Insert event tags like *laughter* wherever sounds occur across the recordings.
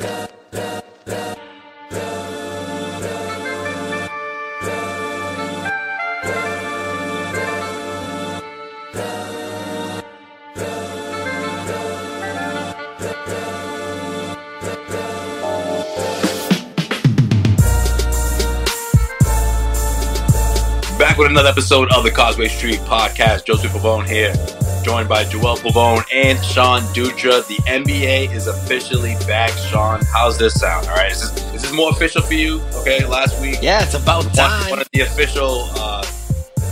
Back with another episode of the Causeway Street Podcast. Joseph Pavone here, joined by Joel Pavone and Sean Dutra. The NBA is officially back. Sean, how's this sound? All right, is this, is this more official for you? Okay, last week. Yeah, it's about One, time. one of the official uh,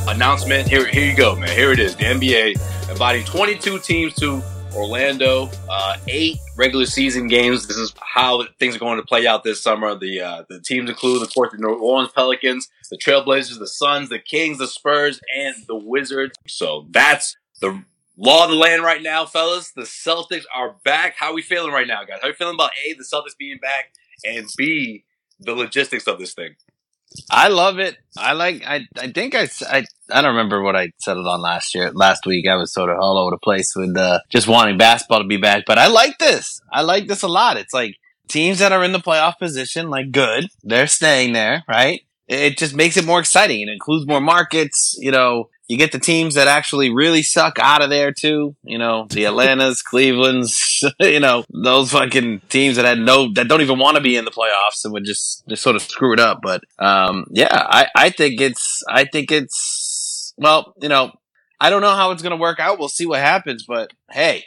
announcement. Here, here you go, man. Here it is. The NBA inviting 22 teams to Orlando. Uh, eight regular season games. This is how things are going to play out this summer. The uh, the teams include, of course, the New Orleans Pelicans, the Trailblazers, the Suns, the Kings, the Spurs, and the Wizards. So that's the law of the land right now, fellas. The Celtics are back. How are we feeling right now, guys? How are you feeling about A, the Celtics being back, and B, the logistics of this thing? I love it. I like. I. I think I. I. I don't remember what I settled on last year. Last week, I was sort of all over the place with uh, just wanting basketball to be back. But I like this. I like this a lot. It's like teams that are in the playoff position, like good, they're staying there, right? It just makes it more exciting. It includes more markets. You know, you get the teams that actually really suck out of there too. You know, the *laughs* Atlantas, Cleveland's, *laughs* you know, those fucking teams that had no, that don't even want to be in the playoffs and would just, just sort of screw it up. But, um, yeah, I, I think it's, I think it's, well, you know, I don't know how it's going to work out. We'll see what happens, but hey,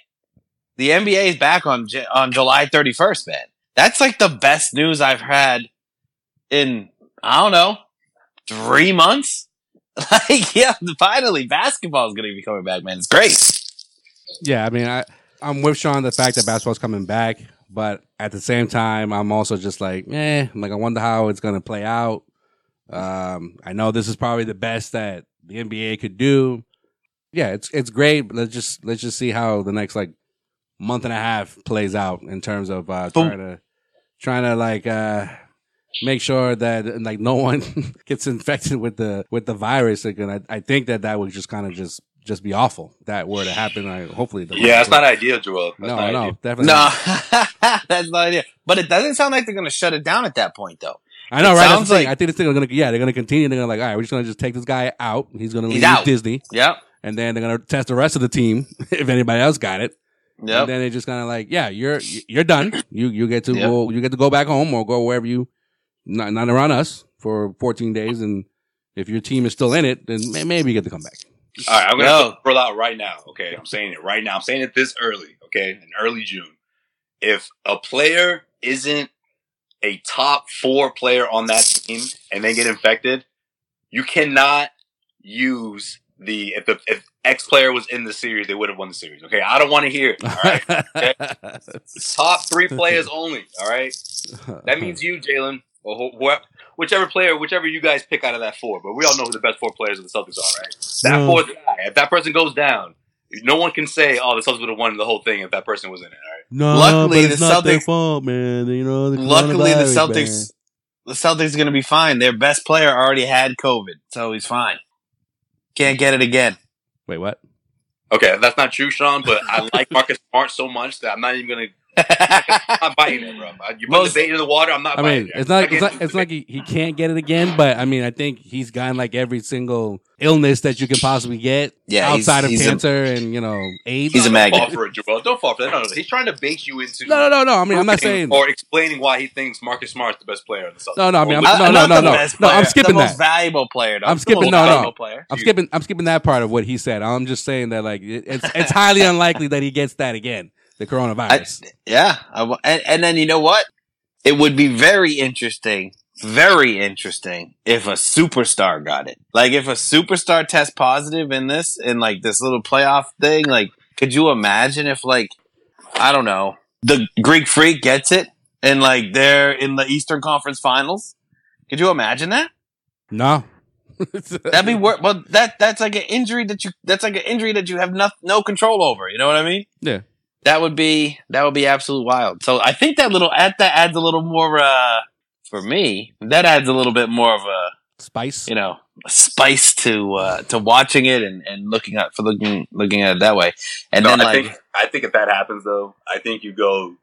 the NBA is back on, J- on July 31st, man. That's like the best news I've had in, I don't know, three months. *laughs* Like, yeah, finally basketball is going to be coming back, man. It's great. Yeah, I mean, I I'm with Sean the fact that basketball's coming back, but at the same time, I'm also just like, eh, I'm like I wonder how it's gonna play out. Um, I know this is probably the best that the NBA could do. Yeah, it's it's great. But let's just let's just see how the next like month and a half plays out in terms of uh, trying to trying to like uh make sure that like no one *laughs* gets infected with the with the virus again. I, I think that that would just kind of just just be awful. That were to happen. I, hopefully, it. Yeah, it's not ideal, Joel. That's no, not no, ideal. definitely. No, not. *laughs* that's not ideal. But it doesn't sound like they're going to shut it down at that point, though. I know, it right? That's sounds like- I think this thing are gonna, yeah, they're gonna continue. They're gonna like, all right, we're just gonna just take this guy out. He's gonna He's leave out. Disney, Yep. and then they're gonna test the rest of the team *laughs* if anybody else got it. Yep. And then they're just kind of like, yeah, you're you're done. You you get to Yep. go. You get to go back home or go wherever you not not around us for 14 days. And if your team is still in it, then may- maybe you get to come back. All right, I'm gonna No. roll out right now. Okay, I'm saying it right now. I'm saying it this early. Okay, in early June. If a player isn't a top four player on that team and they get infected, you cannot use the if the if X player was in the series, they would have won the series. Okay, I don't want to hear it. All right, *laughs* top three players only. All right, *laughs* that means you, Jalen, or wh- wh- whichever player, whichever you guys pick out of that four. But we all know who the best four players of the Celtics are, right? That mm. No. fourth guy, if that person goes down, no one can say, "Oh, the Celtics would have won the whole thing if that person was in it." All right. No, Luckily, but it's the not their Celtics- fault, man. You know, the Luckily, the Celtics, man. the Celtics are going to be fine. Their best player already had COVID, so he's fine. Can't get it again. Wait, what? Okay, that's not true, Sean. But I like *laughs* Marcus Smart so much that I'm not even gonna. I'm not biting it, bro. You put Most- the bait in the water. I'm not. I biting mean, it. it's not. It's not. It's like he, he can't get it again. But I mean, I think he's gotten like every single illness that you can possibly get Yeah, he's- outside of he's a- cancer and you know AIDS. He's a magnet. Don't fall for it, Joel. Don't fall for it. No, no, no. He's trying to bait you into. no, no, no, no. I mean, I'm not saying. or explaining why he thinks Marcus Smart's the best player in the Celtics. No, no, I mean, I'm- Or no, no, not no, the no. best No, I'm skipping the most that. valuable player. Though. I'm The skipping- most no, no. Player. I'm skipping. I'm skipping that part of what he said. I'm just saying that like it's it's highly unlikely that he gets that again. The coronavirus. Yeah, I and, and then you know what? It would be very interesting, very interesting if a superstar got it. Like if a superstar tests positive in this, in like this little playoff thing. Like, could you imagine if like I don't know, the Greek Freak gets it and like they're in the Eastern Conference Finals? Could you imagine that? no. *laughs* That'd be wor- well. That that's like an injury that you that's like an injury that you have no no control over. You know what I mean? Yeah. That would be that would be absolute wild. So I think that little at that adds a little more uh for me. That adds a little bit more of a spice. you know spice to uh to watching it and and looking at for looking looking at it that way. And No, then I like think I think if that happens though, I think you go.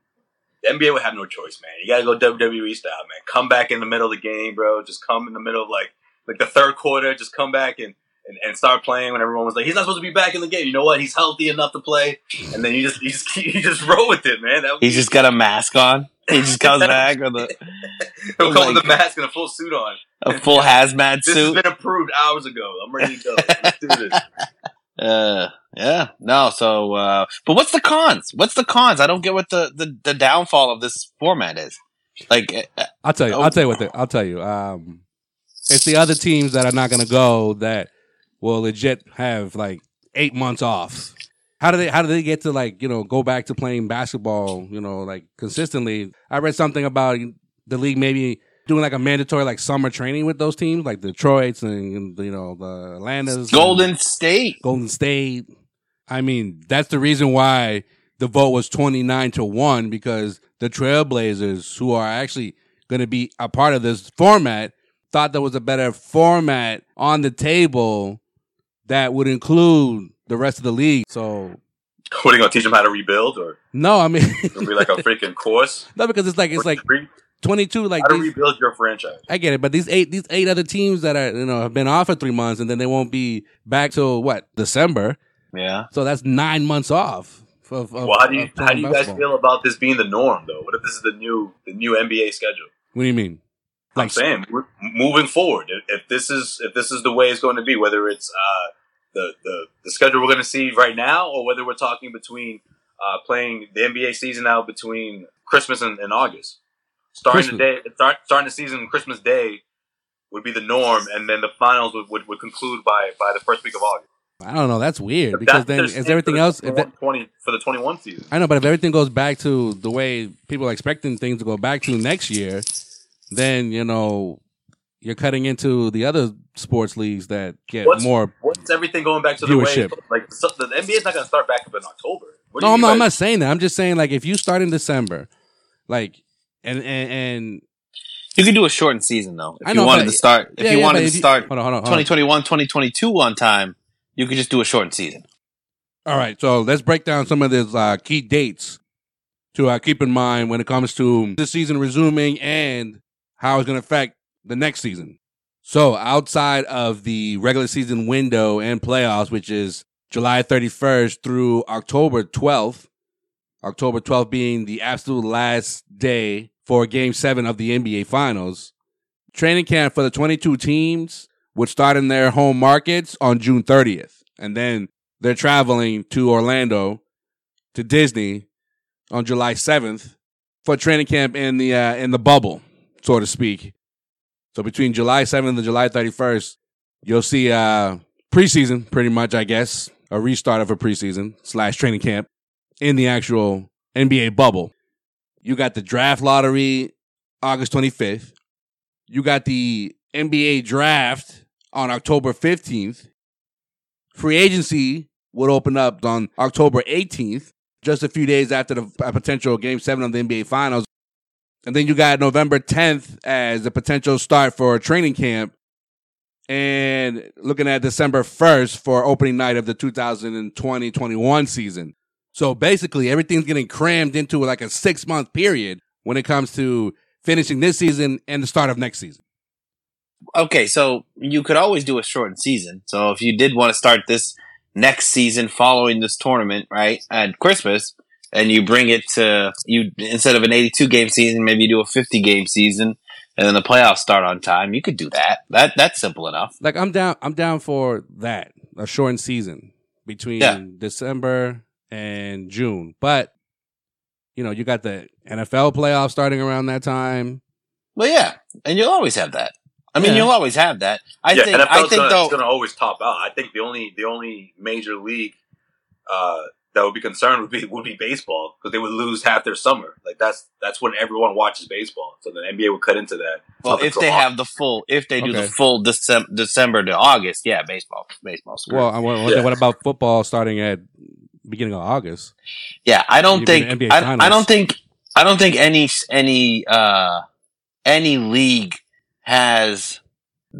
The NBA would have no choice, man. You gotta go WWE style, man. Come back in the middle of the game, bro. Just come in the middle of like like the third quarter. Just come back and, and, and start playing when everyone was like, he's not supposed to be back in the game. You know what? He's healthy enough to play, and then you just you just *laughs* you just roll with it, man. That would he's be- just got a mask on. He just comes *laughs* back with a, he'll come with like- a mask and a full suit on. a full hazmat This has suit. been approved hours ago. I'm ready to go. Let's do this. *laughs* Uh, yeah, no. So, uh, but what's the cons? What's the cons? I don't get what the the, the downfall of this format is. Like, uh, I'll tell you. Oh. I'll tell you what. The, I'll tell you. Um, it's the other teams that are not going to go that will legit have like eight months off. How do they? How do they get to like you know go back to playing basketball? You know, like consistently. I read something about the league maybe doing like a mandatory like summer training with those teams, like the Detroit's and you know the Atlanta's, Golden State. Golden State. I mean, that's the reason why the vote was 29 to 1 because the Trailblazers, who are actually going to be a part of this format, thought there was a better format on the table that would include the rest of the league. So, *laughs* What are you gonna teach them how to rebuild, or no, I mean, *laughs* gonna be like a freaking course? *laughs* no, because it's like, it's like 22, like, how to these- rebuild your franchise. I get it, but these eight, these eight other teams that are, you know, have been off for three months and then they won't be back till what, December. Yeah. So that's nine months off. Of, of, Well, how do you how do you guys feel about this being the norm, though? What if this is the new the new NBA schedule? What do you mean? I'm saying we're moving forward. If, if this is if this is the way it's going to be, whether it's uh, the the the schedule we're going to see right now, or whether we're talking between uh, playing the NBA season out between Christmas and, and August, starting the day start, starting the season Christmas Day would be the norm, and then the finals would, would, would conclude by by the first week of August. I don't know. That's weird If because that's then is everything the else? If that, 20 for the twenty one season. I know, but if everything goes back to the way people are expecting things to go back to next year, then you know you're cutting into the other sports leagues that get What's- more. What's everything going back to the Viewership. way? Like so, the NBA's not going to start back up in October. What No, I'm not, I'm not saying that. I'm just saying like if you start in December, like and and, and You could do a shortened season though. If I know, you wanted but- to start, if yeah, you yeah, wanted but to you- start hold on, hold on, 2021, 2022 on time, you could just do a shortened season. All right, so let's break down some of these uh, key dates to uh, keep in mind when it comes to this season resuming and how it's going to affect the next season. So, outside of the regular season window and playoffs, which is July 31st through October 12th, October 12th being the absolute last day for game seven of the NBA Finals, training camp for the 22 teams would start in their home markets on June 30th. And then they're traveling to Orlando to Disney on July 7th for training camp in the uh, in the bubble, so to speak. So between July 7th and July 31st, you'll see uh preseason pretty much, I guess, a restart of a preseason slash training camp in the actual NBA bubble. You got the draft lottery August 25th. You got the NBA draft on October 15th. Free agency would open up on October 18th. just a few days after the potential Game Seven of the NBA Finals, and then you got November 10th as a potential start for a training camp, and looking at December 1st for opening night of the 2020-21 season. So basically, everything's getting crammed into like a six month period when it comes to finishing this season and the start of next season. Okay, so you could always do a shortened season. So if you did want to start this next season following this tournament, right, at Christmas, and you bring it to you instead of an 82 game season, maybe you do a 50 game season, and then the playoffs start on time. You could do that. That that's simple enough. Like I'm down. I'm down for that. A shortened season between Yeah. December and June, but you know you got the NFL playoffs starting around that time. Well, yeah, and you'll always have that. I mean, Yeah. you'll always have that. I yeah, think. NFL's I think gonna, though. it's gonna always top out. I think the only the only major league uh, that would be concerned would be would be baseball because they would lose half their summer. Like that's that's when everyone watches baseball. So the NBA would cut into that. Well, if they August. have the full, if they do Okay. the full December, December to August, yeah, baseball, baseball. screwed. Well, I what, Yeah. what about football starting at beginning of August? yeah, I don't think. I. I don't think. I don't think any any uh any league has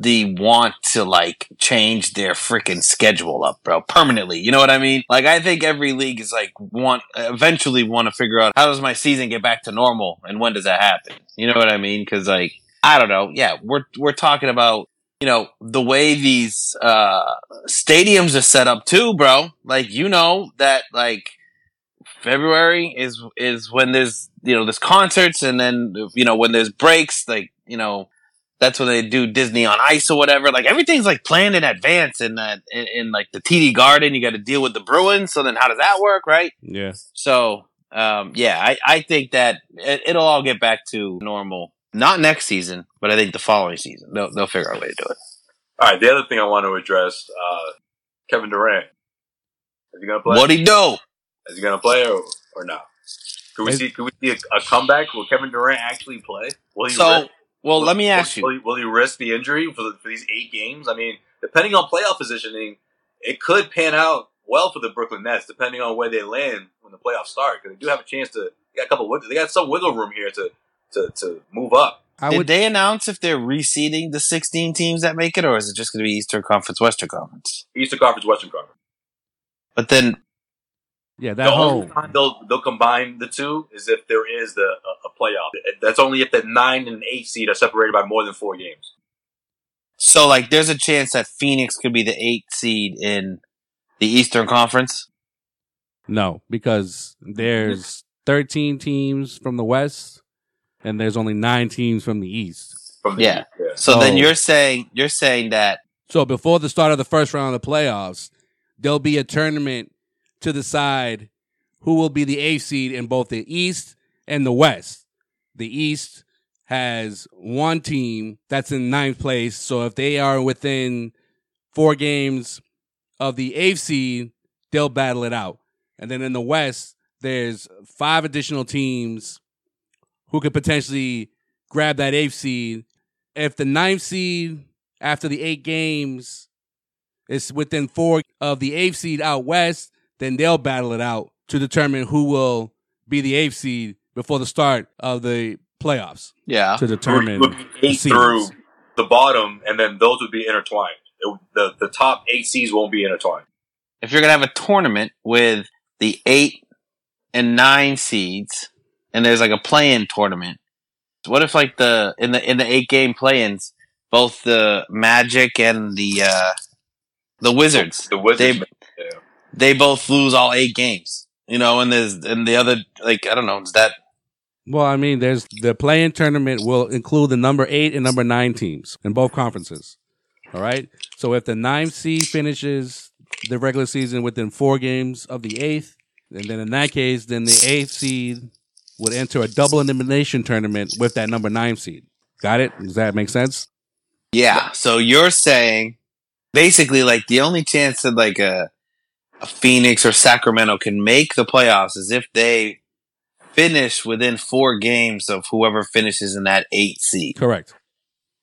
the want to like change their freaking schedule up, bro, permanently. You know what I mean? Like, I think every league is like want eventually want to figure out how does my season get back to normal and when does that happen? You know what I mean? Because like, I don't know. Yeah, we're we're talking about you know the way these uh stadiums are set up too, bro. Like, you know that like February is is when there's you know there's concerts and then you know when there's breaks like you know that's when they do Disney on Ice or whatever. Like everything's like planned in advance in that in, in like the TD Garden. You got to deal with the Bruins. So then how does that work, right? Yeah. So um, yeah, I I think that it, it'll all get back to normal. Not next season, but I think the following season they'll they'll figure out a way to do it. All right, the other thing I want to address, uh, Kevin Durant. Is he gonna play? What he do? Is he gonna play or, or not? Can we see? Can we see a, a comeback? Will Kevin Durant actually play? Will he? So risk, well, will- let me ask will, you. Will he, will he risk the injury for, the, for these eight games? I mean, depending on playoff positioning, it could pan out well for the Brooklyn Nets, depending on where they land when the playoffs start. Because they do have a chance to. They got a couple. wiggle- They got some wiggle room here to to, to move up. I Did would. they announce if they're reseeding the 16 teams that make it, or is it just going to be Eastern Conference, Western Conference? Eastern Conference, Western Conference. But then yeah, The that only whole. time they'll they'll combine the two is if there is the a, a playoff. That's only if the nine and eight seed are separated by more than four games. So, like, there's a chance that Phoenix could be the eight seed in the Eastern Conference. No, because there's 13 teams from the West, and there's only nine teams from the East. From the Yeah. East, yeah. So then Oh. you're saying you're saying that So before the start of the first round of the playoffs, there'll be a tournament to decide who will be the eighth seed in both the East and the West. The East has one team that's in ninth place. So if they are within four games of the eighth seed, they'll battle it out. And then in the West, there's five additional teams who could potentially grab that eighth seed. If the ninth seed after the eight games is within four of the eighth seed out west, then they'll battle it out to determine who will be the eighth seed before the start of the playoffs yeah. to determine would the eight through the bottom, and then those would be intertwined. It- the the top eight seeds won't be intertwined. If you're gonna have a tournament with the eight and nine seeds, and there's like a play-in tournament, what if like the in the in the eight game play-ins, both the Magic and the uh the Wizards, The Wizards, They- yeah. They both lose all eight games. You know, and there's and the other like I don't know, is that Well, I mean, there's the play-in tournament will include the number eight and number nine teams in both conferences. All right. So if the ninth seed finishes the regular season within four games of the eighth, and then in that case, then the eighth seed would enter a double elimination tournament with that number nine seed. Got it? Does that make sense? Yeah. So you're saying basically like the only chance that like a Phoenix or Sacramento can make the playoffs is if they finish within four games of whoever finishes in that eight seed. Correct.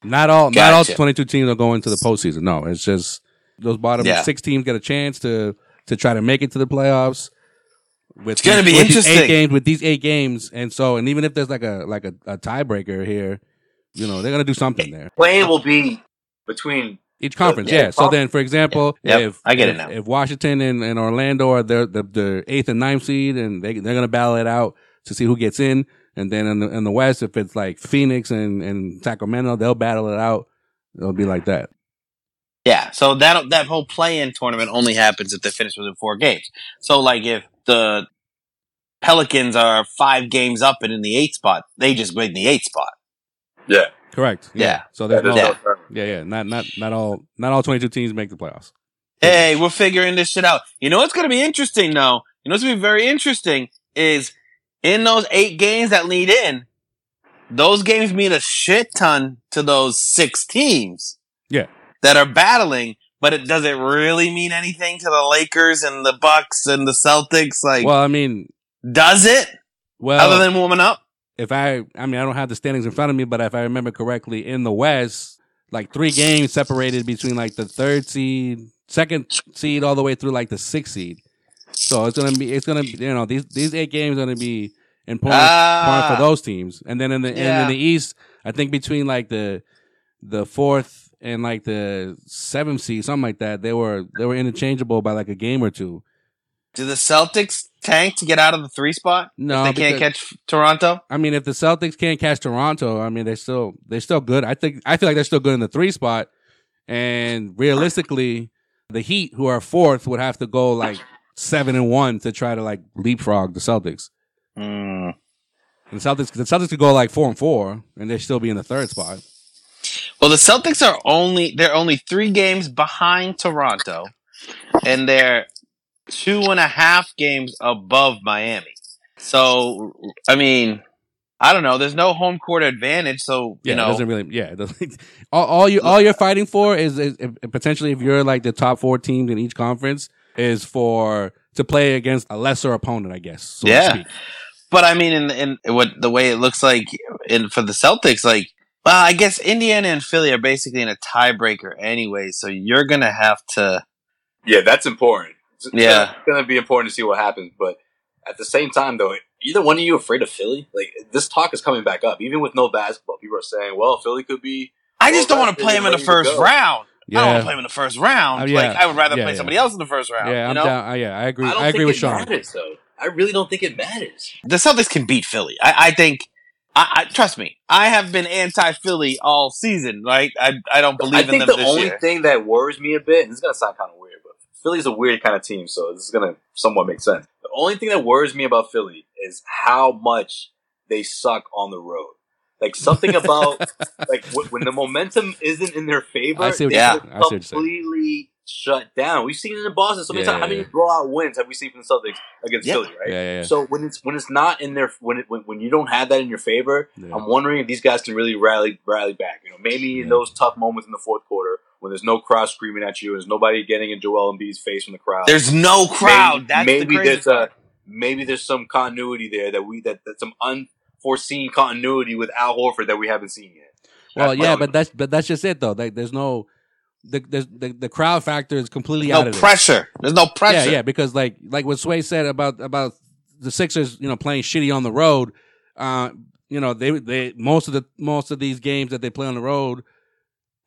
Not all, not all 22 teams are going to the postseason. No, it's just those bottom Yeah. six teams get a chance to to try to make it to the playoffs. with It's gonna these- be with interesting. eight games with these eight games, and so and even if there's like a like a, a tiebreaker here, you know they're gonna do something there. Playing will be between Each conference, Yeah, yeah. So then, for example, Yep, if I get it now. If Washington and, and Orlando are the, the the eighth and ninth seed, and they they're gonna battle it out to see who gets in, and then in the in the West, if it's like Phoenix and and Sacramento, they'll battle it out. It'll be like that. Yeah, so that that whole play-in tournament only happens if they finish within four games. So, like, if the Pelicans are five games up and in the eighth spot, they just win the eighth spot. yeah. Correct. Yeah. So there's no. Yeah. Yeah, yeah. Not not not all not all 22 teams make the playoffs. Hey, we're figuring this shit out. You know what's going to be interesting, though? You know what's going to be very interesting is in those eight games that lead in, those games mean a shit ton to those six teams. Yeah. That are battling, but it doesn't really mean anything to the Lakers and the Bucks and the Celtics. Like, Well, I mean, does it? well, Other than warming up? If I, I mean, I don't have the standings in front of me, but if I remember correctly, in the West, like three games separated between like the third seed, second seed, all the way through like the sixth seed. So it's gonna be, it's gonna be, you know, these these eight games are gonna be important, Ah. for those teams. And then in the and in the East, I think between like the the fourth and like the seventh seed, something like that, they were they were interchangeable by like a game or two. Do the Celtics tank to get out of the three spot? No, if they can't catch Toronto? I mean, if the Celtics can't catch Toronto, I mean, they're still they're still good. I think I feel like they're still good in the three spot. And realistically, the Heat, who are fourth, would have to go like seven and one to try to like leapfrog the Celtics. Hmm. And the Celtics, the Celtics could go like four and four, and they'd still be in the third spot. Well, the Celtics are only they're only three games behind Toronto, and they're two and a half games above Miami. So, I mean, I don't know. There's no home court advantage, so Yeah, you it know. doesn't really. Yeah, it doesn't, *laughs* all, all you all you're fighting for is, is if, potentially if you're like the top four teams in each conference is for to play against a lesser opponent, I guess. So Yeah. But I mean, in in what the way it looks like in for the Celtics, like, well, I guess Indiana and Philly are basically in a tiebreaker anyway. So you're gonna have to. Yeah, that's important. It's, Yeah. it's gonna be important to see what happens. But at the same time, though, either one of you afraid of Philly? Like this talk is coming back up, even with no basketball. People are saying, "Well, Philly could be." I just don't want to play him in the first go. round. I don't want to play him in the first round. Uh, yeah. Like I would rather Yeah, play yeah. somebody else in the first round. Yeah, you I'm know? down. I, yeah, I agree. I I, don't agree think with it Sean. matters, though. I really don't think it matters. the Celtics can beat Philly. I, I think. I, I trust me. I have been anti-Philly all season. Right? I I don't believe I in think the this only year. thing that worries me a bit, and this is gonna sound kind of weird, but Philly's a weird kind of team, so this is gonna somewhat make sense. The only thing that worries me about Philly is how much they suck on the road. Like something *laughs* about like w- when the momentum isn't in their favor, I see what they you're just saying. I see what you're completely shut down. We've seen it in Boston so many Yeah, times. How yeah, many yeah. blowout wins have we seen from the Celtics against Yeah. Philly? Right. Yeah, yeah, yeah. So when it's when it's not in their when it when, when you don't have that in your favor, Yeah. I'm wondering if these guys can really rally rally back. You know, maybe in those tough moments in the fourth quarter when there's no crowd screaming at you, there's nobody getting in Joel Embiid's face from the crowd. There's no crowd. Maybe, That's maybe the crazy there's a maybe there's some continuity there that we that that's some unforeseen continuity with Al Horford that we haven't seen yet. Well, That's my yeah, but that's but that's just it though. Like, there's no the there's, the the crowd factor is completely no out of it. pressure. There's no pressure. Yeah, yeah, because like like what Sway said about about the Sixers, you know, playing shitty on the road. Uh, you know, they they most of the most of these games that they play on the road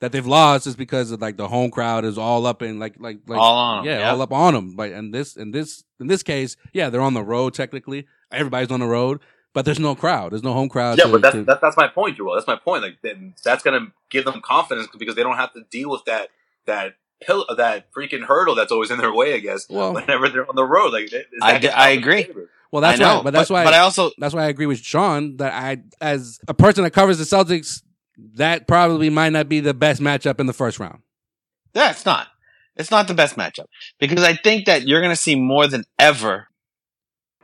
that they've lost is because of like the home crowd is all up in like like like All on 'em, yeah, yep. all up on them. But in this in this in this case, yeah, they're on the road technically. Everybody's on the road, but there's no crowd. There's no home crowd. Yeah, to- but that's to- that, that's my point, Joel. That's my point. Like then that's gonna give them confidence because they don't have to deal with that that pill that freaking hurdle that's always in their way. I guess Well- whenever they're on the road, like is I that d- gonna I help in agree. favor? well, that's I know, why. But that's why. But I also that's why I agree with Sean that I, as a person that covers the Celtics, that probably might not be the best matchup in the first round. Yeah, it's not. It's not the best matchup because I think that you're going to see more than ever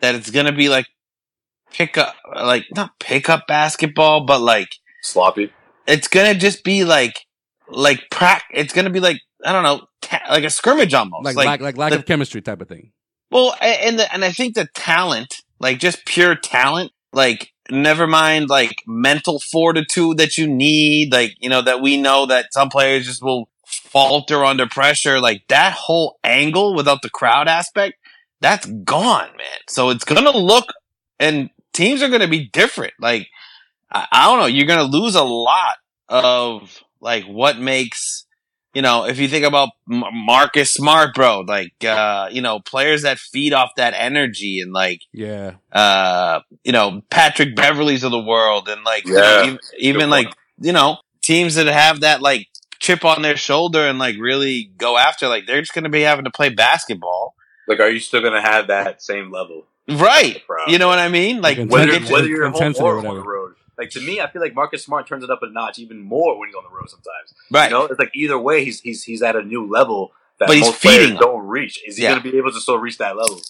that it's going to be like pick up, like not pick up basketball, but like Sloppy. it's going to just be like, like prac. It's going to be like I don't know, ta- like a scrimmage almost. Like Like, lack, like lack the- of chemistry type of thing. well, and the, and I think the talent, like just pure talent, like never mind like mental fortitude that you need, like you know that we know that some players just will falter under pressure. Like that whole angle without the crowd aspect, that's gone, man. So it's gonna look, and teams are gonna be different. Like, I, I don't know, you're gonna lose a lot of like what makes, you know, if you think about Marcus Smart, bro, like, uh, you know, players that feed off that energy and like, Yeah. uh, you know, Patrick Beverleys of the world and like, you know, even, even like, you know, teams that have that like chip on their shoulder and like really go after, like, they're just going to be having to play basketball. Like, are you still gonna have that same level? Right. You know what I mean? Like, Like Whether, get Intensity- to- whether you're at home or or on whatever. the road. Like to me, I feel like Marcus Smart turns it up a notch even more when he's on the road. Sometimes, right. you know, it's like either way, he's he's he's at a new level that But he's most players feeding. don't reach. Is he Yeah. going to be able to still reach that level?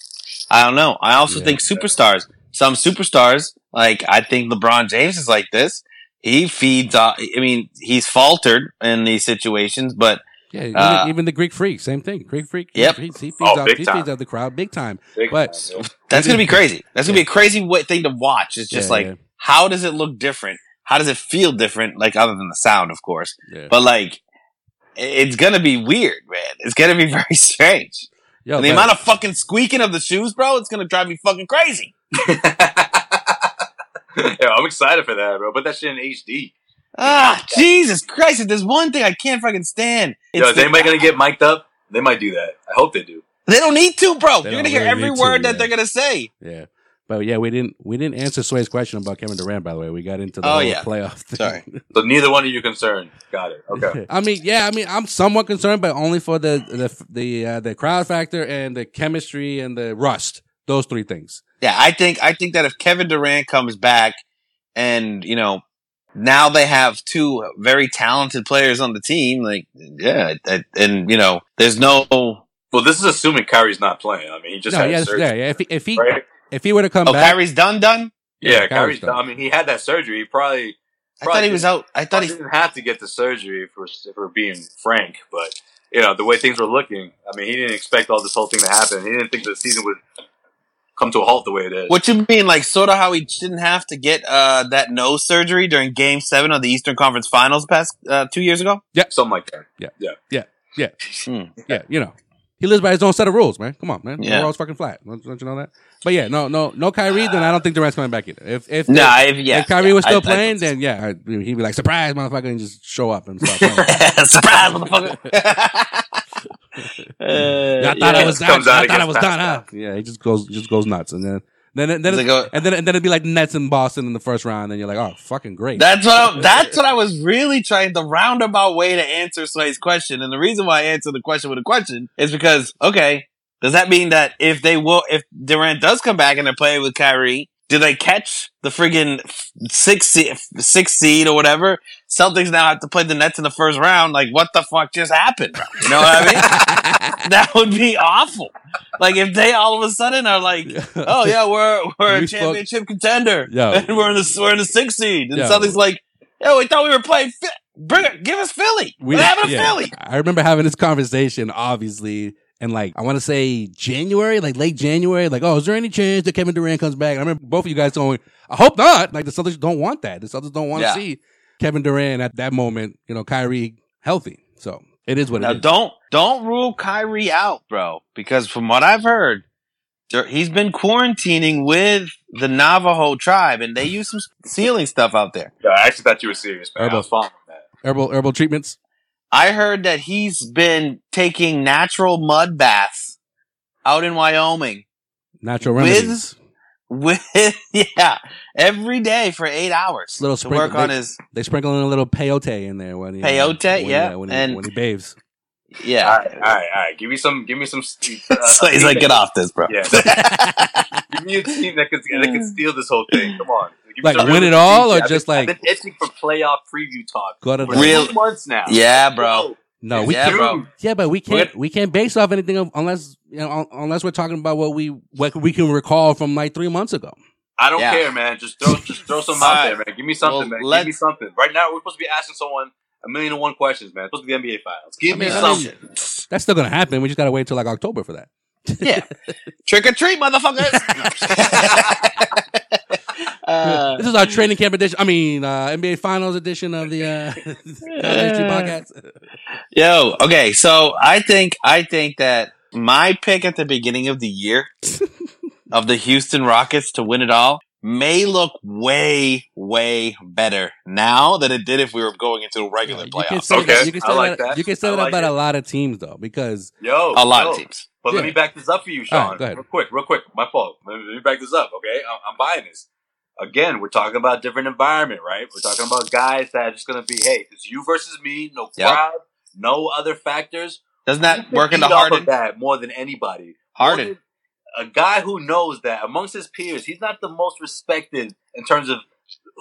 I don't know. I also Yeah. think superstars, some superstars, like I think LeBron James is like this. He feeds off, I mean, he's faltered in these situations, but Yeah, even, Uh, even the Greek freak, same thing. Greek freak, Yep. he, he feeds Oh, out, big he time. feeds out the crowd big time. Big But- time, yo. that's going to be crazy. That's going to be a crazy thing to watch. It's just Yeah, like, yeah. How does it look different? How does it feel different? Like other than the sound, of course, Yeah. but like, it's going to be weird, man. It's going to be *laughs* very strange. Yo, and the but- amount of fucking squeaking of the shoes, bro, it's going to drive me fucking crazy. *laughs* Yo, I'm excited for that, bro. Put that shit in HD. Ah, Jesus Christ. If there's one thing I can't fucking stand, Yo, it's is the- anybody gonna *laughs* get mic'd up? They might do that. I hope they do. They don't need to, bro. They You're gonna hear really every need to, word yeah. that they're gonna say. yeah. But yeah, we didn't we didn't answer Sway's question about Kevin Durant. By the way, we got into the Oh, whole yeah. playoff thing. Sorry. *laughs* So neither one of you concerned. Got it. Okay. *laughs* I mean, yeah, I mean, I'm somewhat concerned, but only for the the the uh, the crowd factor and the chemistry and the rust. Those three things. Yeah, I think I think that if Kevin Durant comes back, and you know, now they have two very talented players on the team, like yeah, that- and you know, there's no. Well, this is assuming Kyrie's not playing. I mean, he just no, had yes, surgery, yeah, yeah. If he if he, right? If he were to come Oh, back, Kyrie's done, done. Yeah, Yeah, Kyrie's. Kyrie's done. I mean, he had that surgery. He probably I thought he was out. I thought he. didn't have to get the surgery for we're, if we're being frank. But you know, the way things were looking, I mean, he didn't expect all this whole thing to happen. He didn't think the season would come to a halt the way it is. What you mean, like sort of how he didn't have to get uh, that nose surgery during Game Seven of the Eastern Conference Finals past uh, two years ago? Yeah, something like that. Hmm. yeah, you know, he lives by his own set of rules, man. Come on, man. Yeah. The world's fucking flat. Don't, don't you know that? But yeah, no, no, no Kyrie. Then I don't think Durant's coming back either. If if Nah, if, yeah, if Kyrie yeah, was I- still I- playing, then yeah, I- he'd be like surprise, motherfucker, and just show up and start playing. *laughs* Surprise, motherfucker! *laughs* Uh, I thought yeah. I was done. I thought I was done. Huh? Yeah, he just goes just goes nuts, and then then then It's it- like a- and then and then it'd be like Nets in Boston in the first round, and you're like, oh, fucking great. That's what I, *laughs* that's what I was really trying the roundabout way to answer Sway's question. And the reason why I answered the question with a question is because okay, does that mean that if they will, if Durant does come back and they play with Kyrie, do they catch the friggin' six seed, six seed or whatever? Celtics now have to play the Nets in the first round. Like, what the fuck just happened? You know what I mean? *laughs* that would be awful. Like if they all of a sudden are like, oh yeah, we're we're We a championship contender, yeah, *laughs* and we're in the we're in the sixth seed, and something's like, yo, we thought we were playing. Fi- Bring it, give us Philly. We- what happened yeah. Philly? I remember having this conversation, obviously, and like I want to say January, like late January, like, oh, is there any chance that Kevin Durant comes back? And I remember both of you guys going, I hope not. Like the Celtics don't want that. The Celtics don't want to Yeah. see Kevin Durant at that moment, you know, Kyrie healthy. So it is what Now it is. don't don't rule Kyrie out, bro, because from what I've heard, there, he's been quarantining with the Navajo tribe, and they use some sealing stuff out there. Yeah, I actually thought you were serious, man. I Herbal. was following that. Herbal herbal treatments. I heard that he's been taking natural mud baths out in Wyoming Natural With- remedies. with *laughs* yeah every day for eight hours Little to sprinkle- work on they- his They sprinkle in a little peyote in there when he Peyote, when yeah, when he, and- when he bathes. yeah. All right, all right, all right. Give me some. Give me some. Uh, so *laughs* he's like, get off this, bro. Yeah. *laughs* Give me a team that could that could steal this whole thing. Come on. Give Like, win it all, or I've just been, like- I've been itching for playoff preview talk Go to for Real- two months now. Yeah, bro. No, we Yeah, can't. bro. Yeah, but we can't. We can't base off anything of, unless you know, unless we're talking about what we what we can recall from like three months ago. I don't Yeah. care, man. Just throw, just throw some out there, man. Give me something, Well, man. Give me something. Right now, we're supposed to be asking someone a million and one questions, man. It's supposed to be the NBA finals. Give I me mean, I something. mean, That's still gonna happen. We just gotta wait till like October for that. Yeah. *laughs* Trick or treat, motherfuckers. *laughs* uh, This is our training camp edition. I mean, uh, NBA Finals edition of the uh, *laughs* College podcast. yo, okay, so I think I think that my pick at the beginning of the year *laughs* of the Houston Rockets to win it all may look way, way better now than it did if we were going into a regular You can playoffs. Okay, that, you can I say like that, that. you can say I that like about it. a lot of teams though, because Yo, A lot yo. of teams. But let me back this up for you, Sean. All right, go ahead. Real quick, real quick. My fault. Let me, let me back this up, okay? I'm, I'm buying this. Again, we're talking about different environment, right? We're talking about guys that are just going to be, hey, it's you versus me, no Yep. crowd, no other factors. Doesn't that work into off Harden? of that more than anybody? Harden. A guy who knows that amongst his peers, he's not the most respected in terms of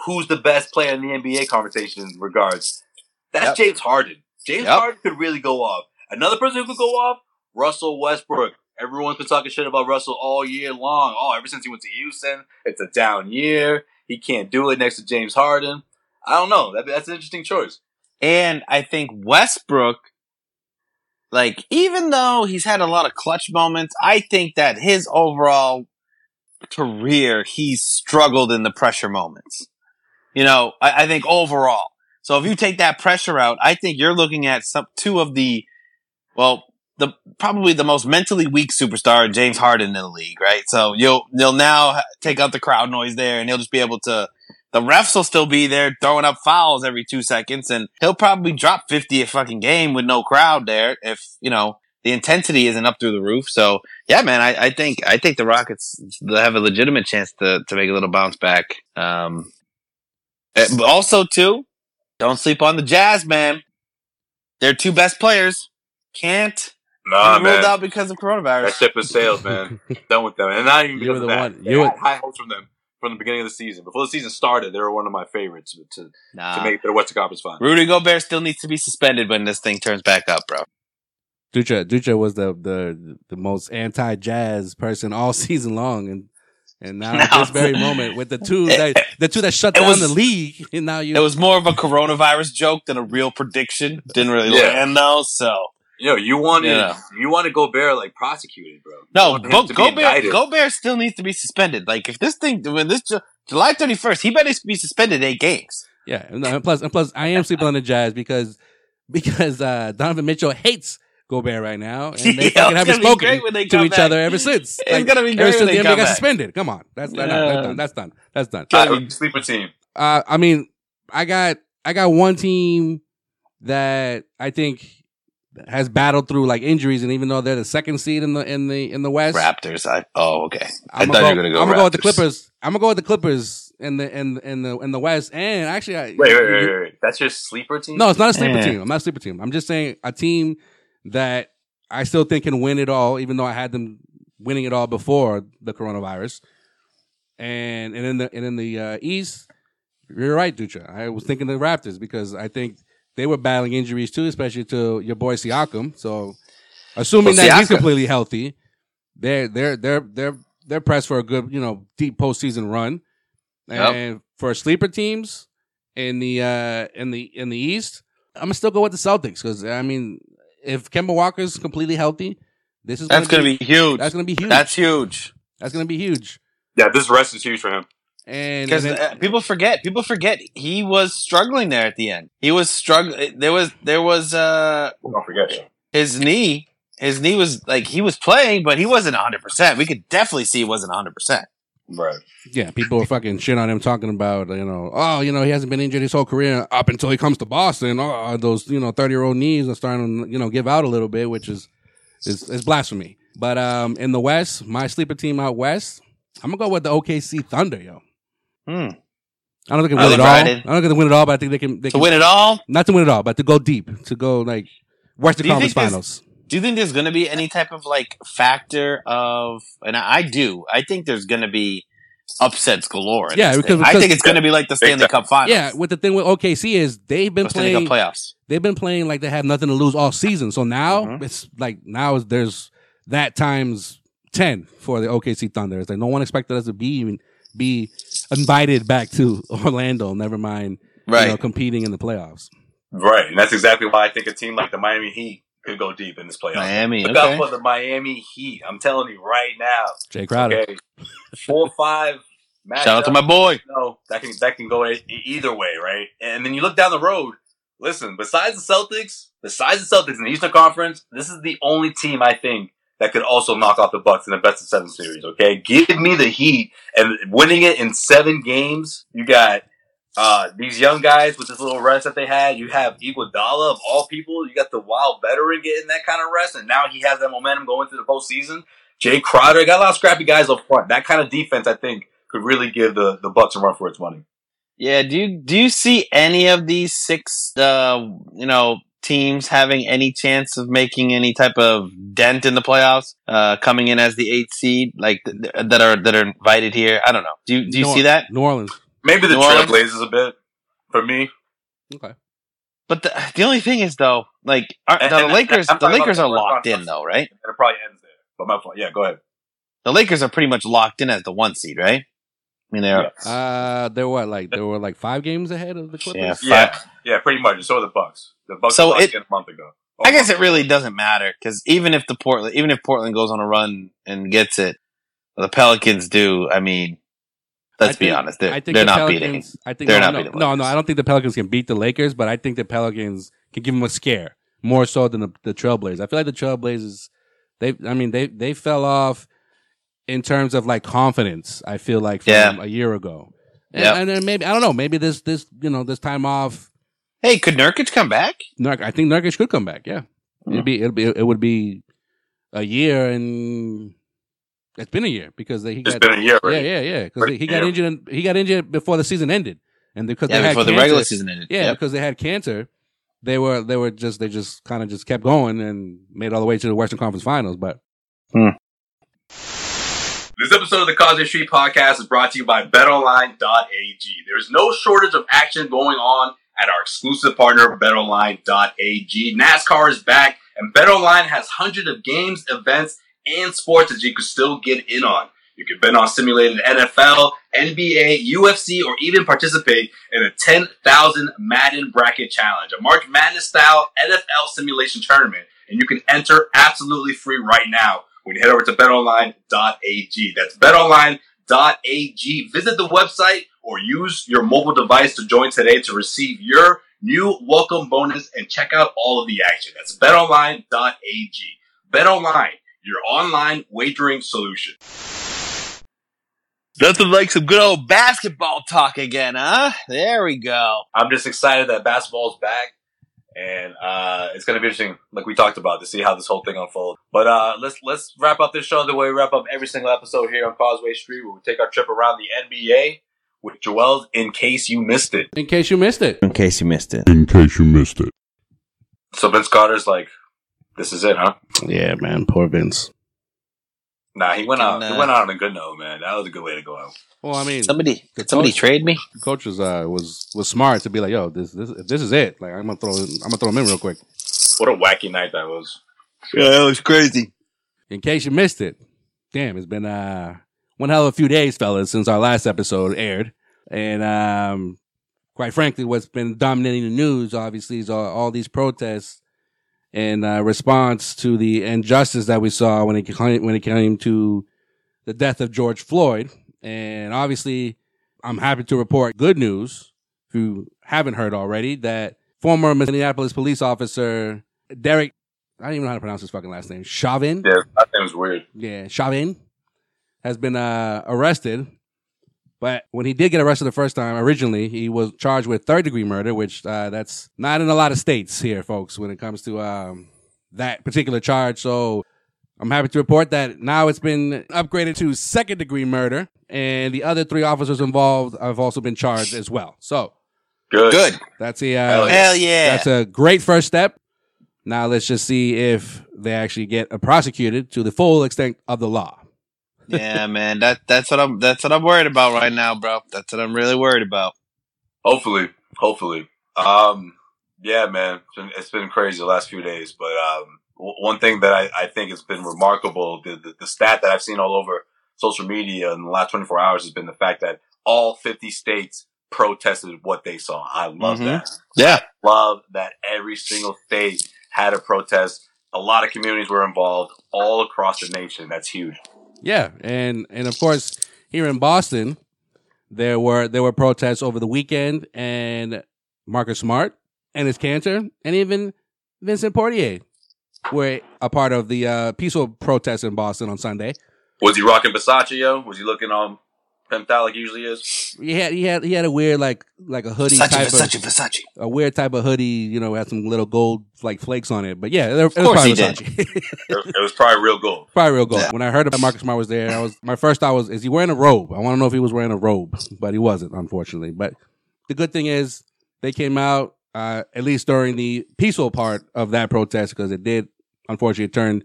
who's the best player in the NBA conversation in regards. That's Yep. James Harden. James Yep. Harden could really go off. Another person who could go off, Russell Westbrook. Everyone's been talking shit about Russell all year long. Oh, ever since he went to Houston, it's a down year. He can't do it next to James Harden. I don't know. That, that's an interesting choice. And I think Westbrook, like, even though he's had a lot of clutch moments, I think that his overall career, he's struggled in the pressure moments. You know, I, I think overall. So if you take that pressure out, I think you're looking at some, two of the, well, the, probably the most mentally weak superstar, James Harden in the league, right? So you'll, you'll now take out the crowd noise there and he'll just be able to, the refs will still be there throwing up fouls every two seconds and he'll probably drop 50 a fucking game with no crowd there if, you know, the intensity isn't up through the roof. So yeah, man, I, I think, I think the Rockets have a legitimate chance to, to make a little bounce back. Um, eh, also too, don't sleep on the Jazz, man. Their two best players can't Nah, be ruled out because of coronavirus. That coronavirus. ship is sailed, man. *laughs* Done with them. And not even You were because of that. one- They you had high hopes from them from the beginning of the season. Before the season started, they were one of my favorites to, to Nah. make the Western Conference final. Rudy Gobert still needs to be suspended when this thing turns back up, bro. Dutra Dutra was the the the most anti jazz person all *laughs* season long, and and now *laughs* at Now- this very moment with the two that the two that shut down was- the league, and now you It was more of a coronavirus joke than a real prediction. Didn't really Yeah. land though, so You know, you wanted Yeah. you wanted Gobert like prosecuted, bro. No. wanted Go, to be Gobert. Gobert still needs to be suspended. Like if this thing when this July thirty first, he better be suspended eight games. yeah. And, and plus, and plus, I am sleeping on the Jazz because because uh, Donovan Mitchell hates Gobert right now, and they *laughs* Yeah, haven't gonna spoken great when they to each back. other ever since. *laughs* It's gonna be ever great since when the NBA got back. suspended. Come on, that's that's, Yeah. done. That's done. That's done. Uh, who's your sleeper team. Uh, I mean, I got I got one team that I think has battled through like injuries, and even though they're the second seed in the in the in the West, Raptors. I oh okay. I I'm thought gonna you were gonna go. I'm gonna go with the Clippers. I'm gonna go with the Clippers in the in in the in the West. And actually, I, Wait, wait, wait, wait, wait. That's your sleeper team? no, it's not a sleeper Eh. team. I'm not a sleeper team. I'm just saying a team that I still think can win it all, even though I had them winning it all before the coronavirus. And and in the and in the uh, East, you're right, Dutra. I was thinking the Raptors because I think they were battling injuries too, especially to your boy Siakam. So, assuming Well, that he's Siakam- completely healthy, they're they're they're they're they're pressed for a good you know deep postseason run. Yep. And for sleeper teams in the uh in the in the East, I'm gonna still go with the Celtics because I mean, if Kemba Walker's completely healthy, this is That's gonna be huge. that's gonna be huge. That's huge. that's gonna be huge. Yeah, this rest is huge for him. And, Because then- uh, people forget, people forget he was struggling there at the end. He was struggling. There was, there was, uh, Don't forget. his knee. His knee was like he was playing, but he wasn't hundred percent. We could definitely see he wasn't hundred percent. Right. Yeah, people are fucking shit on him talking about, you know, oh, you know, he hasn't been injured his whole career up until he comes to Boston. Oh, those, you know, 30 year old knees are starting to, you know, give out a little bit, which is, is, is blasphemy. But, um, in the West, my sleeper team out West, I'm gonna go with the OKC Thunder, yo. Hmm. I don't think they can I win it like all. I Friday. don't think they can win it all, but I think they can, they To can win it all, not to win it all, but to go deep, to go like Western Do you Conference think there's- Finals. do you think there's going to be any type of like factor of? And I do. I think there's going to be upsets galore. in Yeah, this because- thing. I because- think it's going to be like the Stanley time. Cup Finals. Yeah, what the thing with OKC is they've been the Stanley playing Cup playoffs. they've been playing like they have nothing to lose all season. So now Mhm. it's like now is there's that times ten for the OKC Thunder. It's like no one expected us to be even be invited back to *laughs* Orlando. Never mind, Right. You know, competing in the playoffs. Right. And that's exactly why I think a team like the Miami Heat could go deep in this playoff. Miami. Look Okay. out for the Miami Heat. I'm telling you right now. Jae Crowder. Okay. Four five Shout out to my boy. No, that can that can go either way, right? And then you look down the road. Listen, besides the Celtics, besides the Celtics in the Eastern Conference, this is the only team I think that could also knock off the Bucks in the best of seven series. Okay, give me the Heat and winning it in seven games. You got uh, these young guys with this little rest that they had. You have Iguodala of all people. You got the wild veteran getting that kind of rest, and now he has that momentum going through the postseason. Jae Crowder got a lot of scrappy guys up front. That kind of defense, I think, could really give the the Bucks a run for its money. Yeah, do you do you see any of these six uh you know teams having any chance of making any type of dent in the playoffs, uh coming in as the eighth seed, like th- that are that are invited here? I don't know. Do you do you New- see that? New Orleans. Maybe the New Orleans? Trailblazers a bit for me. Okay. But the, the only thing is though, like are, And- the and- Lakers, I'm the Lakers are locked in though, right? And it probably ends there. But my fault. Yeah, go ahead. The Lakers are pretty much locked in as the one seed, right? I mean, they are. Yes. Uh, they were like they were like five games ahead of the Clippers. Yeah, Yeah, yeah, pretty much. So are the Bucks. The Bucks So so it- it, a month ago. I guess it really doesn't matter because even if the Portland, even if Portland goes on a run and gets it, the Pelicans do. I mean, let's I be think- honest, they're, I think they're the not beating. Pelicans, I think they're no, not no, beating no, no. I don't think the Pelicans can beat the Lakers, but I think the Pelicans can give them a scare more so than the, the Trailblazers. I feel like the Trailblazers, they, I mean, they they fell off in terms of like confidence. I feel like from Yeah. a year ago, and, Yep. and then maybe I don't know. Maybe this this you know this time off, Hey, could Nurkic come back? Nurk, I think Nurkic could come back. Yeah, it'd hmm. be it'd be it would be a year and. It's been a year because they, he It's got been a year right? yeah yeah yeah because he got year. injured in, he got injured before the season ended and because Yeah, they had before the cancer- regular season ended. Yeah, Yep. because they had cancer. They were they were just they just kind of just kept going and made all the way to the Western Conference Finals. But hmm. This episode of the Causeway Street Podcast is brought to you by BetOnline.ag. There's no shortage of action going on at our exclusive partner, BetOnline.ag. NASCAR is back, and BetOnline has hundreds of games, events, and sports that you can still get in on. You can bet on simulated NFL, NBA, UFC, or even participate in a 10,000 Madden Bracket Challenge, a March Madness style NFL simulation tournament, and you can enter absolutely free right now when you head over to betonline.ag. That's betonline.ag. Visit the website or use your mobile device to join today to receive your new welcome bonus and check out all of the action. That's betonline.ag. BetOnline, your online wagering solution. Nothing like some good old basketball talk again, huh? There we go. I'm just excited that basketball's back. And uh, it's gonna be interesting, like we talked about, to see how this whole thing unfolds. But uh, let's let's wrap up this show the way we wrap up every single episode here on Causeway Street, where we take our trip around the NBA with Joel's In Case You Missed It. in case you missed it, In case you missed it. in case you missed it. So Vince Carter's like, "This is it, huh?" yeah, man, poor Vince. Nah, he went out. Can, he uh, went out on a good note, man. That was a good way to go out. Well, I mean, Somebody, The could somebody coach- trade me? the coach was uh, was was smart to be like, yo, this this this is it. Like I'm gonna throw I'm gonna throw him in real quick. What a wacky night that was. Yeah, that was crazy. In case you missed it, damn, it's been uh one hell of a few days, fellas, since our last episode aired, and um, quite frankly, what's been dominating the news, obviously, is all, all these protests in uh, response to the injustice that we saw when it came, when it came to the death of George Floyd, and obviously, I'm happy to report good news. If you haven't heard already, that former Minneapolis police officer Derek, I don't even know how to pronounce his fucking last name, Chauvin. Yeah, that was weird. Yeah, Chauvin has been uh, arrested. But when he did get arrested the first time, originally he was charged with third degree murder, which uh, that's not in a lot of states here, folks, when it comes to um, that particular charge. So I'm happy to report that now it's been upgraded to second degree murder, and the other three officers involved have also been charged as well. So Good. Good. that's a Hell uh, yeah. Hell yeah. that's a great first step. Now let's just see if they actually get prosecuted to the full extent of the law. yeah, *laughs* man. That that's what I'm that's what I'm worried about right now, bro. That's what I'm really worried about. Hopefully, hopefully. Um, yeah, man, it's been, it's been crazy the last few days. But um, w- one thing that I, I think has been remarkable, the, the the stat that I've seen all over social media in the last 24 hours has been the fact that all 50 states protested what they saw. I love Mhm. that. Yeah. Love that every single state had a protest. A lot of communities were involved all across the nation. That's huge. Yeah, and and of course here in Boston, there were there were protests over the weekend, and Marcus Smart and his cancer, and even Vincent Poirier were a part of the uh, peaceful protest in Boston on Sunday. Was he rocking Versace, yo? Was he looking um pimped out like he usually is? He had he had he had a weird like like a hoodie Versace, type Versace, of Versace. a weird type of hoodie. You know, had some little gold like flakes on it. But yeah, it, it was course probably he did. Versace. *laughs* It, it was probably real gold. probably real gold. Yeah. When I heard that Marcus Smart was there, I was my first thought was, is he wearing a robe? I want to know if he was wearing a robe, but he wasn't, unfortunately. But the good thing is they came out uh, at least during the peaceful part of that protest because it did unfortunately it turned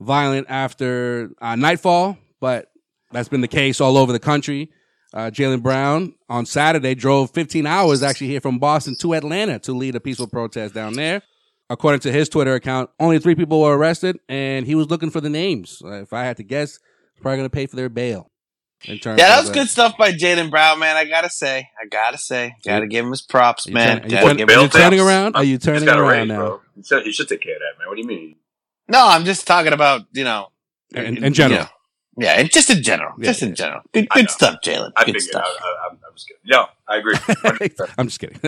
violent after uh, nightfall. But that's been the case all over the country. Uh, Jaylen Brown on Saturday drove 15 hours actually here from Boston to Atlanta to lead a peaceful protest down there. According to his Twitter account, only three people were arrested, and he was looking for the names. Uh, if I had to guess, he's probably going to pay for their bail. In terms Yeah, that was good stuff by Jaylen Brown, man. I gotta say, I gotta say, gotta give him his props, man. turn- are you turn- are you turning around? Are you turning around raise, now? bro. He should, he should take care of that, man. What do you mean? No, I'm just talking about you know, In, in general. Yeah, yeah and just in general, Yeah, just yeah. in general. Good, good stuff, Jaylen. I Good figured. Stuff. I, I'm, I'm just kidding. No, I agree. *laughs* I'm just kidding.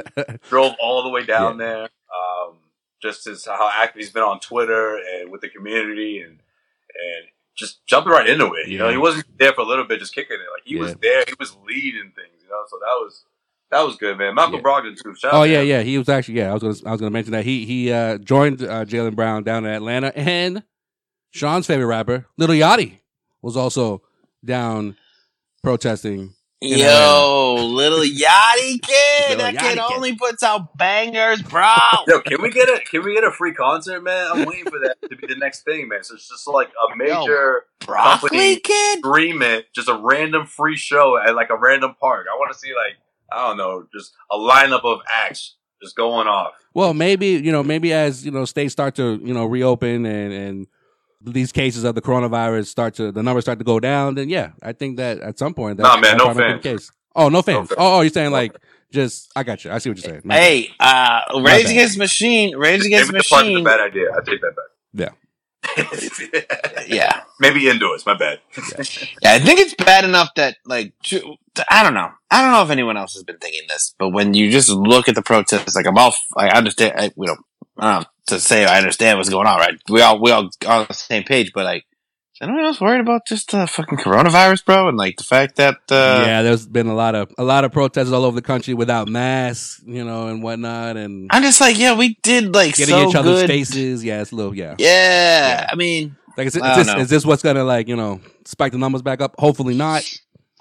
*laughs* Drove all the way down there. Um, just as how active he's been on Twitter and with the community and and just jumping right into it. You know, he wasn't there for a little bit, just kicking it. Like he was there. He was leading things. You know, so that was that was good, man. Malcolm Yeah. Brogdon too. Shout oh out yeah, him. yeah. He was actually yeah. I was gonna I was gonna mention that he he uh, joined uh, Jaylen Brown down in Atlanta, and Sean's favorite rapper, Lil Yachty, was also down protesting. in Yo, little *laughs* Yachty kid, Little that kid Yachty kid. only puts out bangers, bro. *laughs* Yo, can we get a can we get a free concert, man? I'm waiting for that to be the next thing, man. So it's just like a major Broccoli company kid. agreement, just a random free show at like a random park. I want to see like I don't know, just a lineup of acts just going off. Well, maybe you know, maybe as you know, states start to you know reopen and and these cases of the coronavirus start to the numbers start to go down, then yeah, I think that at some point that Nah, man, that no probably be fans. case. Oh, no fans. fans. Oh, oh, you're saying like just I got you. I see what you're saying. My bad. Hey, uh, Rage bad. Against Machine, Rage Against Maybe the the park a Machine. bad idea. I take that back. Yeah, *laughs* Maybe indoors. My bad. yeah. I think it's bad enough that like I don't know. I don't know if anyone else has been thinking this, but when you just look at the protests, like I'm all I understand. I, you know, I don't know, to say I understand what's going on, right? We all we all are on the same page, but like. Anyone else worried about just uh, fucking coronavirus, bro? And like the fact that uh, yeah, there's been a lot of a lot of protests all over the country without masks, you know, and whatnot, and I'm just like, yeah, we did like getting so each other's good. faces. Yeah, it's a little yeah. Yeah, I mean, Like, is, it, is this is this what's gonna like you know spike the numbers back up? Hopefully not.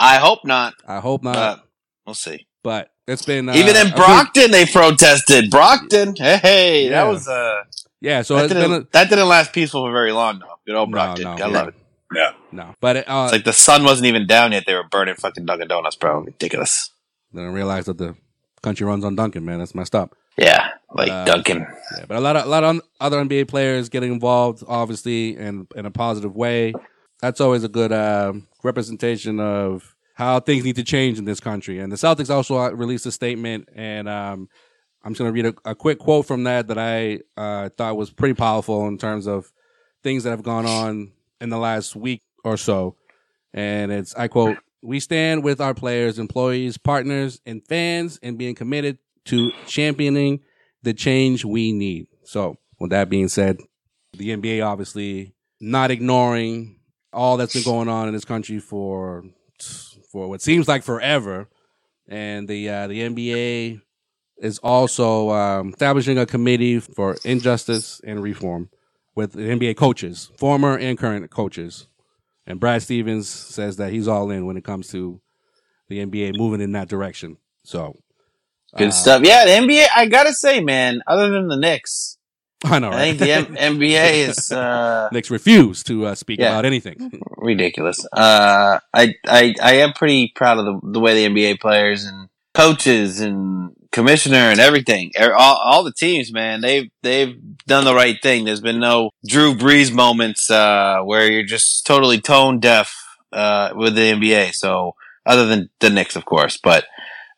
I hope not, I hope not. but we'll see. but it's been uh, Even in Brockton, they protested. Brockton, hey, hey, Yeah. that was uh, yeah. So that, it's didn't, been a, that didn't last peaceful for very long, though. Good old no, Brockton, no, I yeah. love it. Yeah. no. But it, uh, It's like the sun wasn't even down yet; they were burning fucking Dunkin' Donuts, bro. Ridiculous. then I realized that the country runs on Dunkin'. Man, that's messed up. Yeah, like Uh, Dunkin'. Yeah, but a lot of a lot of other NBA players getting involved, obviously, in in a positive way. That's always a good um, representation of how things need to change in this country. And the Celtics also uh, released a statement, and um, I'm just going to read a, a quick quote from that that I uh, thought was pretty powerful in terms of things that have gone on in the last week or so. And it's I quote: "We stand with our players, employees, partners, and fans, and being committed to championing." the change we need. So, with that being said, the NBA obviously not ignoring all that's been going on in this country for for what seems like forever, and the uh, the NBA is also um, establishing a committee for injustice and reform with NBA coaches, former and current coaches. And Brad Stevens says that he's all in when it comes to the NBA moving in that direction. So, Good uh, stuff. Yeah, the NBA. I gotta say, man. Other than the Knicks, I know, I think the M- *laughs* NBA is uh, Knicks refuse to uh, speak Yeah. about anything. *laughs* ridiculous. Uh, I, I, I am pretty proud of the, the way the NBA players and coaches and commissioner and everything, er- all, all the teams, man, they've, they've done the right thing. There's been no Drew Brees moments, uh, where you're just totally tone deaf, uh, with the NBA. So other than the Knicks, of course, but,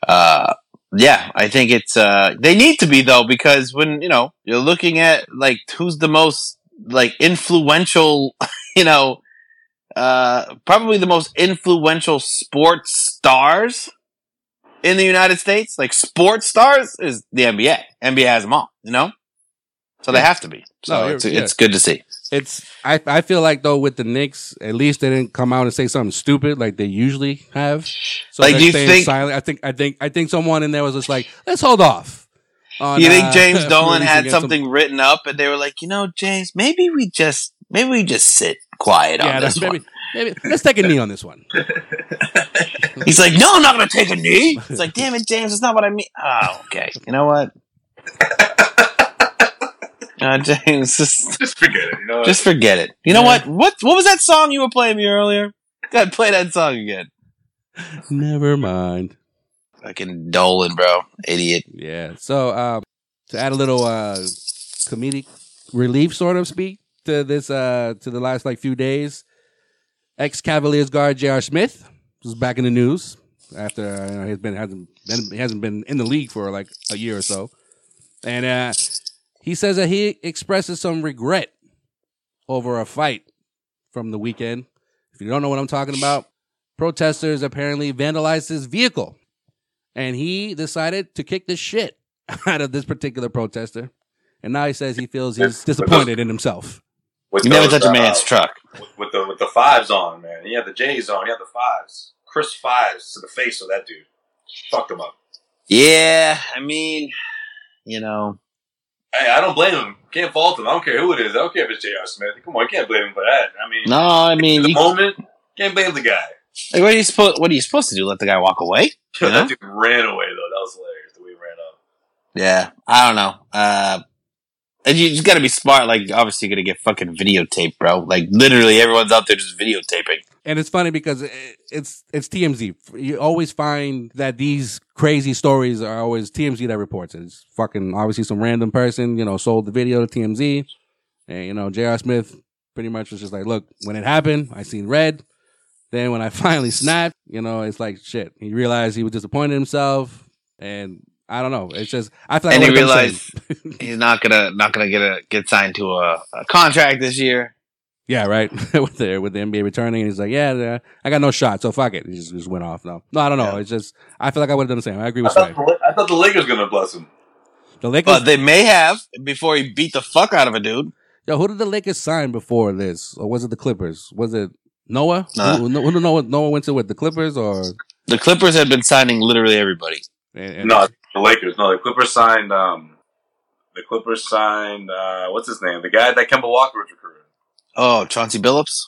uh, yeah, I think it's, uh, they need to be though, because when, you know, you're looking at like who's the most like influential, *laughs* you know, uh, probably the most influential sports stars in the United States, like sports stars, is the NBA. NBA has them all, you know? So they have to be. So No, it's, yeah. it's good to see. It's I I feel like though with the Knicks, at least they didn't come out and say something stupid like they usually have. So Like, they're do you staying think- silent. I think I think I think someone in there was just like, let's hold off. on, You think uh, James *laughs* Dolan had some- something written up and they were like, you know, James, maybe we just maybe we just sit quiet Yeah, on that's this maybe one. Maybe let's take a knee on this one. *laughs* He's like, no, I'm not gonna take a knee. It's like, damn it, James, that's not what I mean. Oh, okay. You know what? *laughs* Uh, James, just Just forget it. You know, just forget it. You know Yeah. what? What what was that song you were playing me earlier? God, play that song again. Never mind. Fucking Dolan, bro, idiot. Yeah. So um, to add a little uh, comedic relief, sort of speak to this uh, to the last like few days, ex Cavaliers guard J.R. Smith was back in the news after uh, you know, he's been hasn't been he hasn't been in the league for like a year or so, and uh, he says that he expresses some regret over a fight from the weekend. If you don't know what I'm talking about, protesters apparently vandalized his vehicle and he decided to kick the shit *laughs* out of this particular protester. And now he says he feels he's disappointed in himself. With You never those, touch a uh, man's truck. with, with the with the fives on, man. He had the J's on. He had the fives, Chris fives to the face of that dude. Fucked him up. Yeah, I mean, you know, Hey, I don't blame him. Can't fault him. I don't care who it is. I don't care if it's J.R. Smith. Come on, you can't blame him for that. I mean, no, I mean, the you, moment, can't blame the guy. like, what are you supposed? What are you supposed to do? Let the guy walk away? *laughs* That dude ran away though. That was hilarious. The way he ran up. Yeah, I don't know. Uh, and you just got to be smart. Like, obviously, you're gonna get fucking videotape, bro. Like, literally, everyone's out there just videotaping. And it's funny because it's it's TMZ. You always find that these crazy stories are always TMZ that reports it. It's fucking obviously some random person, you know, sold the video to TMZ. And, you know, J.R. Smith pretty much was just like, look, when it happened, I seen red. Then when I *laughs* finally snapped, you know, it's like shit. He realized he was disappointed in himself. And I don't know. It's just, I feel like and I he would've done realized he's not gonna not gonna get a get signed to a, a contract this year. *laughs* Yeah, right. *laughs* with the with the NBA returning, and he's like, "Yeah, yeah, I got no shot, so fuck it." He just, just went off. No, no, I don't know. Yeah. It's just I feel like I would have done the same. I agree with thought, Sway. the, I thought the Lakers gonna bless him. The Lakers. But they may have before he beat the fuck out of a dude. yo, who did the Lakers sign before this, or was it the Clippers? Was it Noah? Nah. Who, who did Noah? Noah went to with the Clippers, or The Clippers had been signing literally everybody. and, and- No, the Lakers. No, the Clippers signed. Um, the Clippers signed. Uh, what's his name? The guy that Kemba Walker was recruiting. Oh, Chauncey Billups.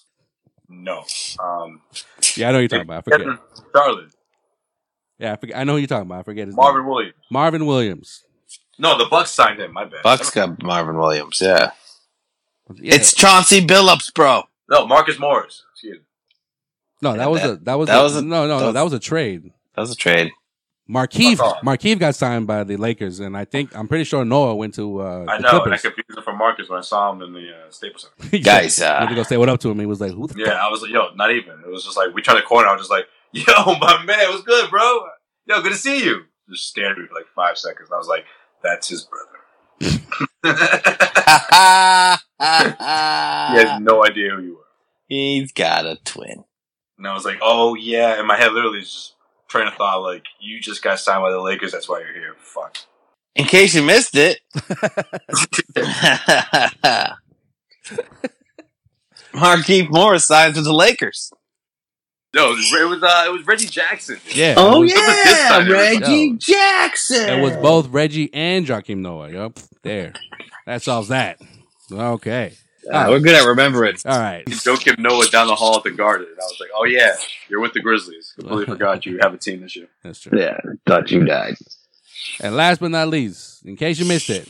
No. Um, Yeah, I know who you're talking about. I forget. Charlotte. Yeah, I forget. I know who you're talking about. I forget his name. Marvin name. Williams. Marvin Williams. No, the Bucks signed him. My bad. Bucks got Marvin Williams. Yeah, Yeah. it's Chauncey Billups, bro. no Marcus Morris. Excuse me. no, that was that- a that was that a, was a- no no that no that was a trade. That was a trade. Markieff Fuck. Markieff got signed by the Lakers, and I think I'm pretty sure Noah went to uh, I the know, and I confused him for Marcus when I saw him in the uh, Staples Center. *laughs* Guys, said- uh, went to go say what up to him. He was like, "Who the Yeah, I was like, yo, not even. It was just like we turned the corner. I was just like, *laughs* yo, my man, what's good, bro? Yo, good to see you. Just stared at me for like five seconds. I was like, that's his brother. *laughs* he has no idea who you are. He's got a twin. And I was like, oh yeah. and my head, literally just train of thought, like, you just got signed by the Lakers. That's why you're here. Fuck. In case you missed it, *laughs* *laughs* Markieff Morris signed with the Lakers. No, it was it was, uh, it was Reggie Jackson. Yeah. Oh was, yeah, Reggie yo. Jackson. It was both Reggie and Joakim Noah. Yup. There. That solves that. Okay. Ah, we're good at remembering. All right. Joakim Noah down the hall at the Garden. And I was like, oh yeah, you're with the Grizzlies. Completely *laughs* forgot you have a team this year. That's true. Yeah, thought you died. And last but not least, in case you missed it,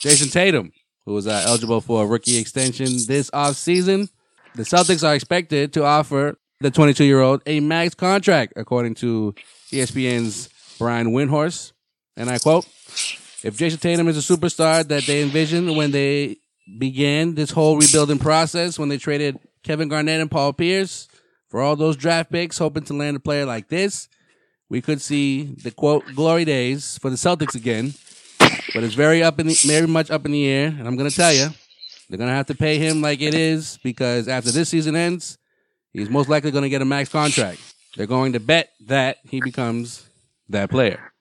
Jayson Tatum, who was uh, eligible for a rookie extension this offseason, the Celtics are expected to offer the 22 year old a max contract, according to ESPN's Brian Windhorst. And I quote If Jayson Tatum is a superstar that they envisioned when they began this whole rebuilding process, when they traded Kevin Garnett and Paul Pierce for all those draft picks, hoping to land a player like this, we could see the quote glory days for the Celtics again. But it's very up in the very much up in the air, and I'm gonna tell you, they're gonna have to pay him like it is because after this season ends, he's most likely gonna get a max contract. They're going to bet that he becomes that player.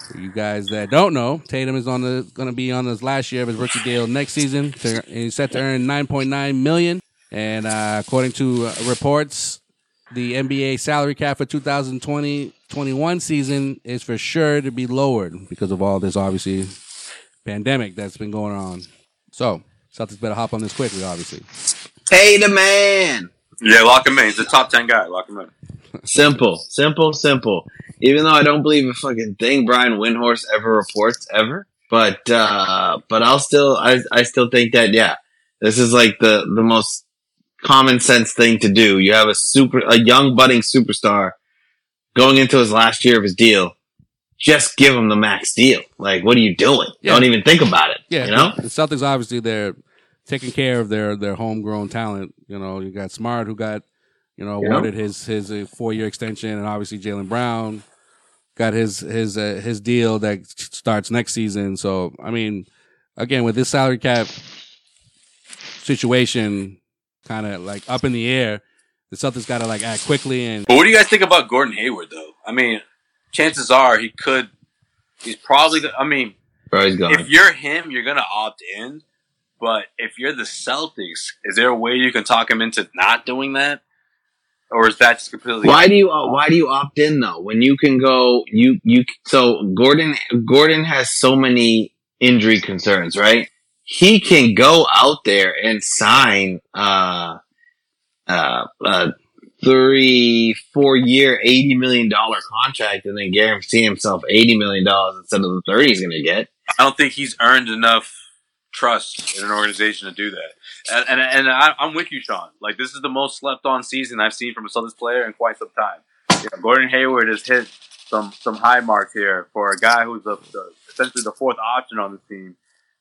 For you guys that don't know, Tatum is on the going to be on his last year of his rookie deal next season. To, he's set to earn 9.9 million, and uh, according to uh, reports, the NBA salary cap for 2020-21 season is for sure to be lowered because of all this obviously pandemic that's been going on. So Celtics better hop on this quickly, obviously. Pay the man. Yeah, lock him in. He's a top ten guy. Lock him in. Simple, simple, simple. Even though I don't believe a fucking thing Brian Windhorst ever reports ever, but uh but I'll still I I still think that yeah, this is like the the most common sense thing to do. You have a super a young budding superstar going into his last year of his deal. Just give him the max deal. Like, what are you doing? Yeah. Don't even think about it. Yeah, you know. the Celtics obviously they're taking care of their their homegrown talent. You know, you got Smart who got you know Yeah. awarded his his uh, four year extension, and obviously Jaylen Brown got his his uh, his deal that starts next season. So I mean, again with this salary cap situation, kind of like up in the air, the Celtics got to like act quickly and But what do you guys think about Gordon Hayward, though? I mean, chances are he could. He's probably. go- I mean, Bro, he's gone. if you're him, you're gonna opt in. But if you're the Celtics, is there a way you can talk him into not doing that, or is that just completely? Why do you uh, why do you opt in though when you can go you you so Gordon Gordon has so many injury concerns right he can go out there and sign uh uh uh three four year eighty million dollar contract and then guarantee himself eighty million dollars instead of the thirty he's gonna get I don't think he's earned enough trust in an organization to do that. And and, and I, I'm with you, Sean. Like this is the most slept on season I've seen from a Celtics player in quite some time. You know, Gordon Hayward has hit some some high marks here for a guy who's the, the essentially the fourth option on the team,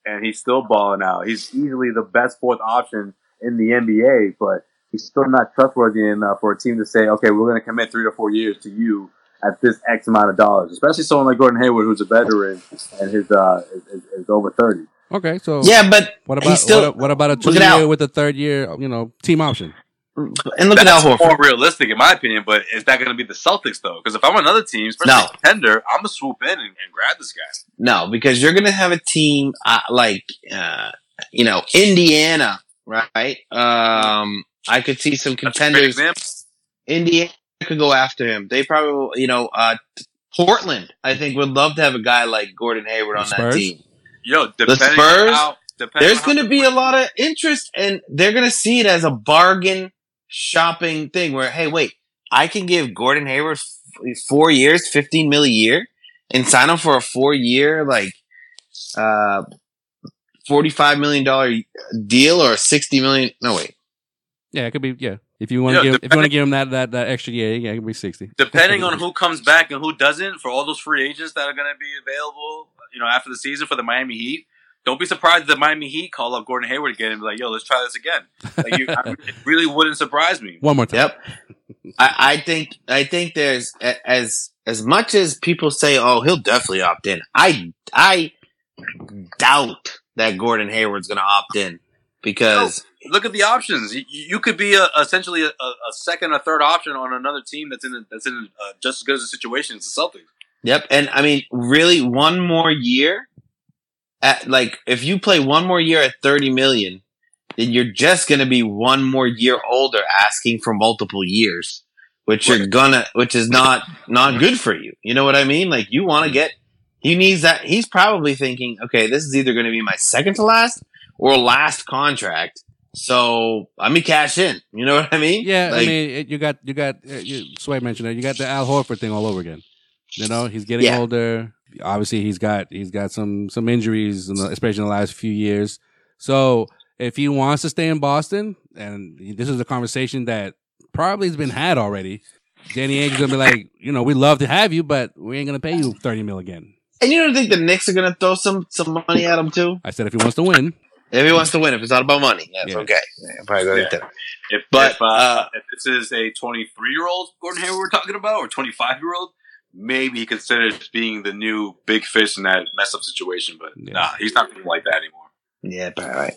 and he's still balling out. He's easily the best fourth option in the NBA, but he's still not trustworthy enough for a team to say, okay, we're going to commit three to four years to you at this X amount of dollars. Especially someone like Gordon Hayward, who's a veteran and his uh is, is over thirty. Okay. So yeah but what he's about still what, what about a two year with a third year you know team option? and look at Al That's Horford more realistic, in my opinion. But is that going to be the Celtics though? Because if I'm another team, especially No. a contender, I'm gonna swoop in and, and grab this guy. No, because you're going to have a team uh, like, uh, you know, Indiana, right? Um, I could see some That's a great contenders. Indiana could go after him. They probably, you know, uh, Portland, I think, would love to have a guy like Gordon Hayward The on that team. Yo, depending Spurs, on how, depending There's going to be a lot of interest, and they're going to see it as a bargain shopping thing. Where, hey, wait, I can give Gordon Hayward f- four years, fifteen mil a year, and sign him for a four year, like, uh, forty five million dollar deal or a sixty million. No, wait, Yeah, it could be. Yeah, if you want Yeah, to give, if you want to give him that that that extra year, yeah, it could be sixty. depending on *laughs* who comes back and who doesn't, for all those free agents that are going to be available, you know, after the season for the Miami Heat, don't be surprised if the Miami Heat call up Gordon Hayward again and be like, "Yo, let's try this again." Like, you, I, it really wouldn't surprise me. One more time. Yep. I, I think I think there's as as much as people say, oh, he'll definitely opt in. I I doubt that Gordon Hayward's going to opt in because Look at the options. You, you could be a, essentially a, a second or third option on another team that's in a, that's in uh, just as good as a situation as the Celtics. Yep. And I mean, really, one more year at like if you play one more year at thirty million, then you're just going to be one more year older, asking for multiple years, which you're gonna, which is not not good for you. You know what I mean? Like you want to get. He needs that. He's probably thinking, okay, this is either going to be my second to last or last contract. So let me cash in. You know what I mean? Yeah, I mean, it, you got you got uh, you, Sway mentioned it. You got the Al Horford thing all over again. You know, he's getting Yeah. older. Obviously, he's got he's got some some injuries, in the, especially in the last few years. So if he wants to stay in Boston, and this is a conversation that probably has been had already, Danny Ainge's gonna be like, you know, we love to have you, but we ain't gonna pay you thirty mil again. and you don't think the Knicks are going to throw some some money at him too? I said if he wants to win, If he wants to win, if it's not about money, that's Yeah. okay. Yeah, probably go Yeah. with that. If, But, if, uh, uh, if this is a 23 year old Gordon Hayward we're talking about, or 25 year old, maybe he considers being the new big fish in that mess up situation. But Yeah. nah, he's not like that anymore. Yeah, but all right.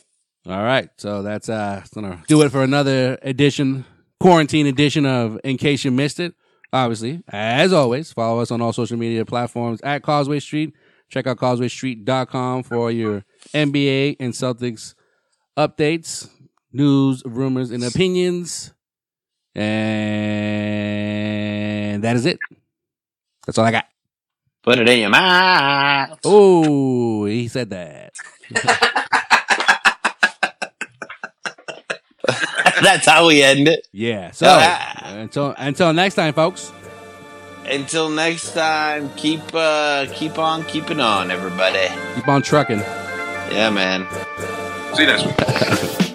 All right, so that's uh gonna do it for another edition, quarantine edition of In Case You Missed It. obviously, as always, follow us on all social media platforms at Causeway Street. Check out causewaystreet.com for your NBA and Celtics updates, news, rumors, and opinions. And that is it. That's all I got. Put it in your mouth. Oh, he said that. *laughs* That's how we end it. Yeah. So *laughs* until until next time, folks. Until next time, keep uh keep on keeping on, everybody. Keep on trucking. Yeah, man. See you next week. *laughs*